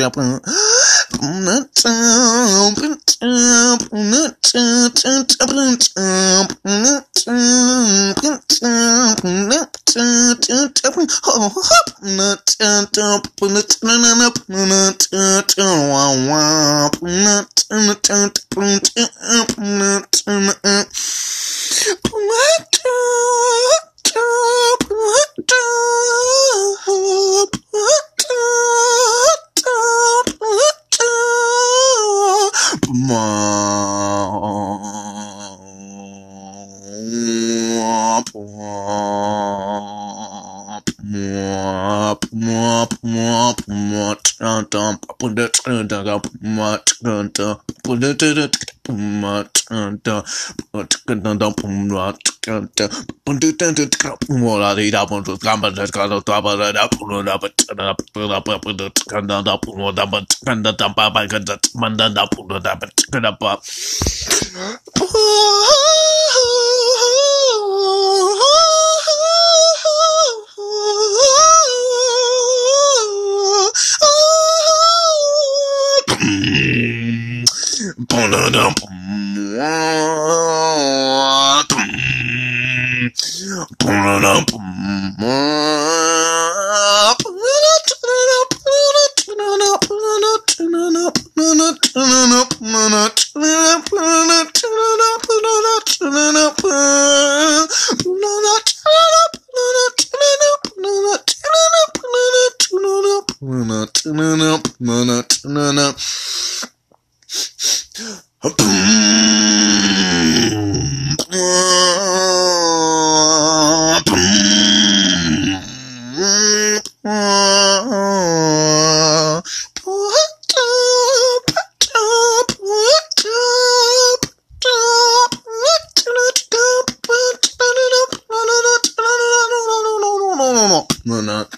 up, nut up, up, nut up, nut up, nut up, nut up, nut up, oh, hop, nut up, nut up, nut up, wow, wow, nut nut up, nut up, nut up, nut up, nut up, nut up. Ma. Pum, Boom, boom, boom, We're not.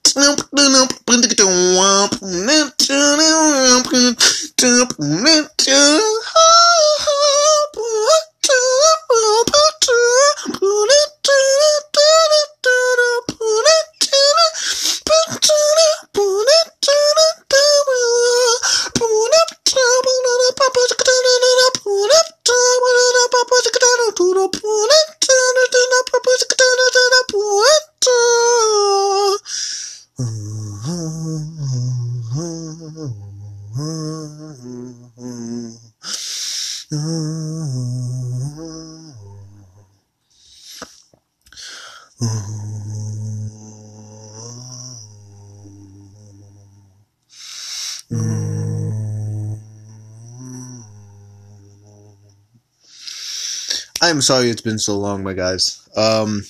Sorry it's been so long, my guys. Um,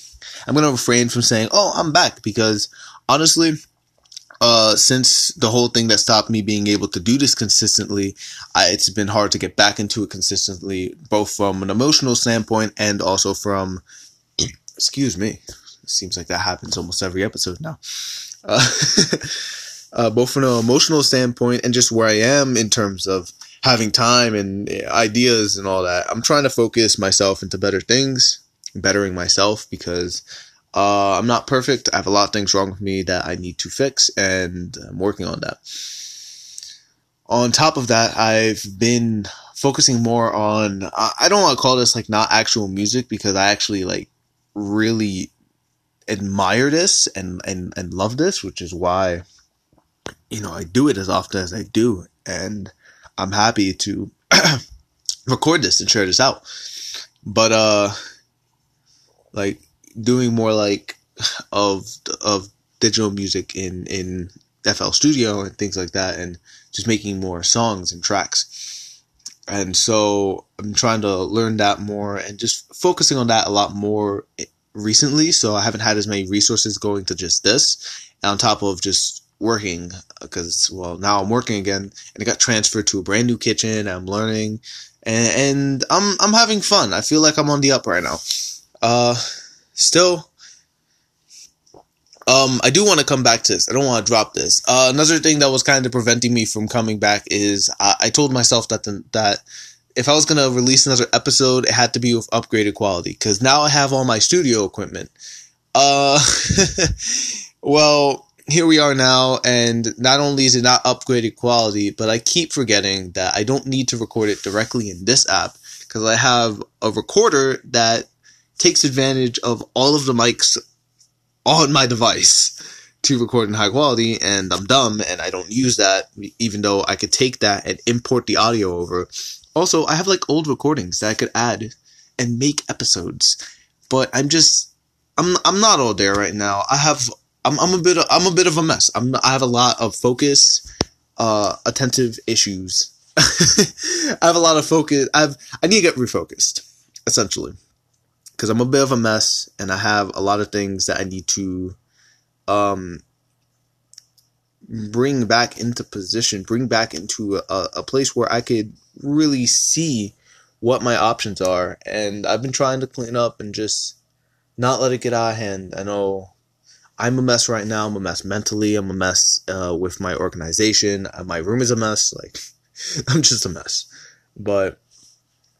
I'm gonna refrain from saying, "Oh, I'm back," because honestly, uh, since the whole thing that stopped me being able to do this consistently, I, it's been hard to get back into it consistently, both from an emotional standpoint and also from, excuse me, it seems like that happens almost every episode now. Uh, uh, both from an emotional standpoint and just where I am in terms of having time and ideas and all that. I'm trying to focus myself into better things, bettering myself because uh, I'm not perfect. I have a lot of things wrong with me that I need to fix, and I'm working on that. On top of that, I've been focusing more on. I don't want to call this like not actual music because I actually like really admire this and and and love this, which is why you know I do it as often as I do, and I'm happy to record this and share this out. But uh, like doing more like of of digital music in in FL Studio and things like that, and just making more songs and tracks. And so I'm trying to learn that more and just focusing on that a lot more recently. So I haven't had as many resources going to just this, and on top of just working because well now I'm working again and I got transferred to a brand new kitchen. I'm learning and, and I'm I'm having fun. I feel like I'm on the up right now. Uh, still, um, I do want to come back to this. I don't want to drop this. Uh, another thing that was kind of preventing me from coming back is I, I told myself that the, that if I was gonna release another episode, it had to be with upgraded quality because now I have all my studio equipment. Uh, well, here we are now, and not only is it not upgraded quality, but I keep forgetting that I don't need to record it directly in this app because I have a recorder that takes advantage of all of the mics on my device to record in high quality, and I'm dumb and I don't use that, even though I could take that and import the audio over. Also, I have like old recordings that I could add and make episodes, but I'm just I'm I'm not all there right now. I have I'm I'm a bit of, I'm a bit of a mess. I'm I have a lot of focus, uh, attentive issues. I have a lot of focus. I've I need to get refocused, essentially, because I'm a bit of a mess and I have a lot of things that I need to, um, bring back into position, bring back into a, a place where I could really see what my options are. And I've been trying to clean up and just not let it get out of hand. I know I'm a mess right now. I'm a mess mentally. I'm a mess uh, with my organization. Uh, my room is a mess. Like, I'm just a mess. But,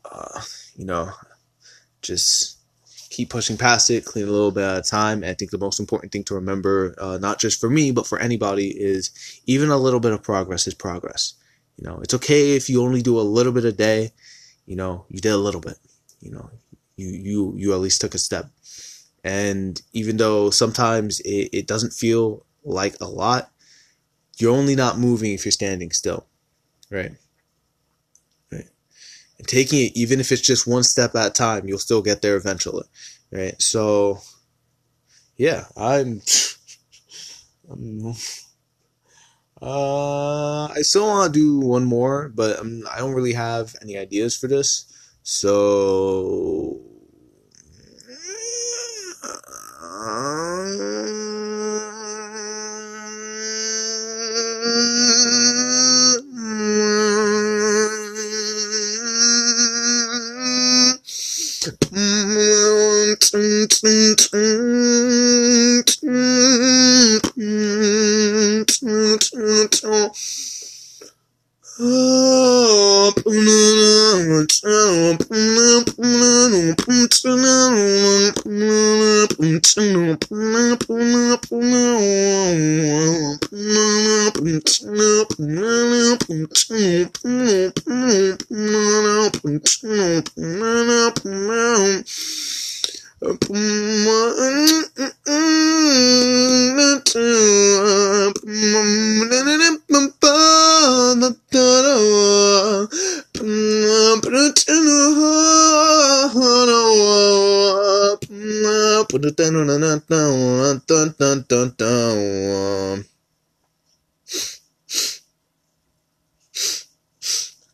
uh, you know, just keep pushing past it, clean a little bit at a time. And I think the most important thing to remember, uh, not just for me, but for anybody, is even a little bit of progress is progress. You know, it's okay if you only do a little bit a day. You know, you did a little bit. You know, you you you at least took a step. And even though sometimes it, it doesn't feel like a lot, you're only not moving if you're standing still. Right? Right. And taking it, even if it's just one step at a time, you'll still get there eventually. Right? So, yeah, I'm. I'm uh, I still want to do one more, but I'm, I don't really have any ideas for this. So Mm-hmm. Put it down on a nut down,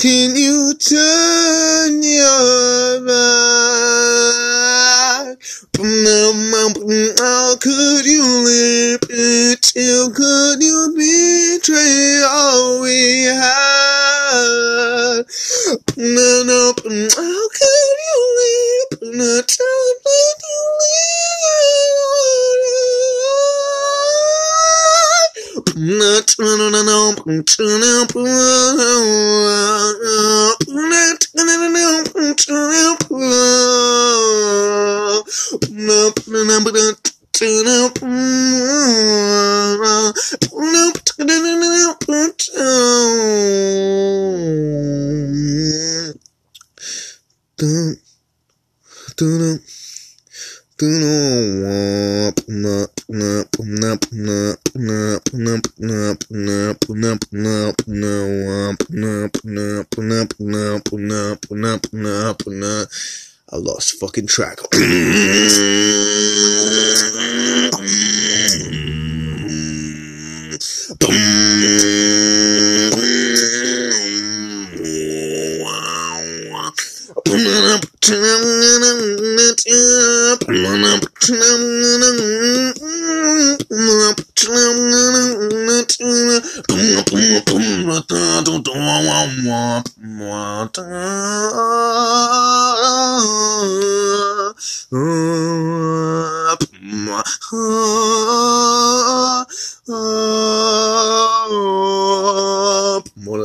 can you turn your back? How could you live? Till could you betray all we had? How could you live? Till could you I lost fucking track. Oh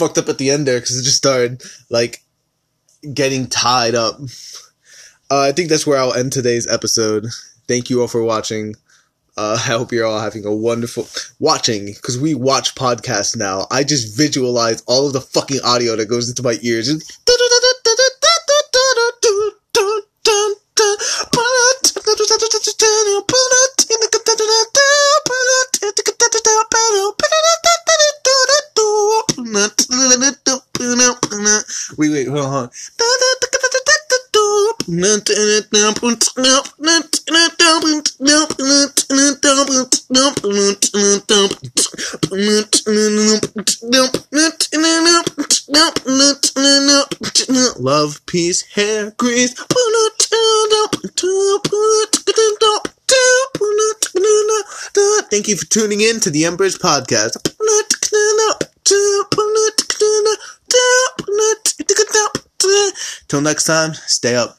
fucked up at the end there because it just started like getting tied up. Uh, I think that's where I'll end today's episode. Thank you all for watching. Uh, I hope you're all having a wonderful watching because we watch podcasts now. I just visualize all of the fucking audio that goes into my ears. Wait, Love, peace, hair, grease. Thank you for tuning in to the Embers Podcast. Till next time, stay up.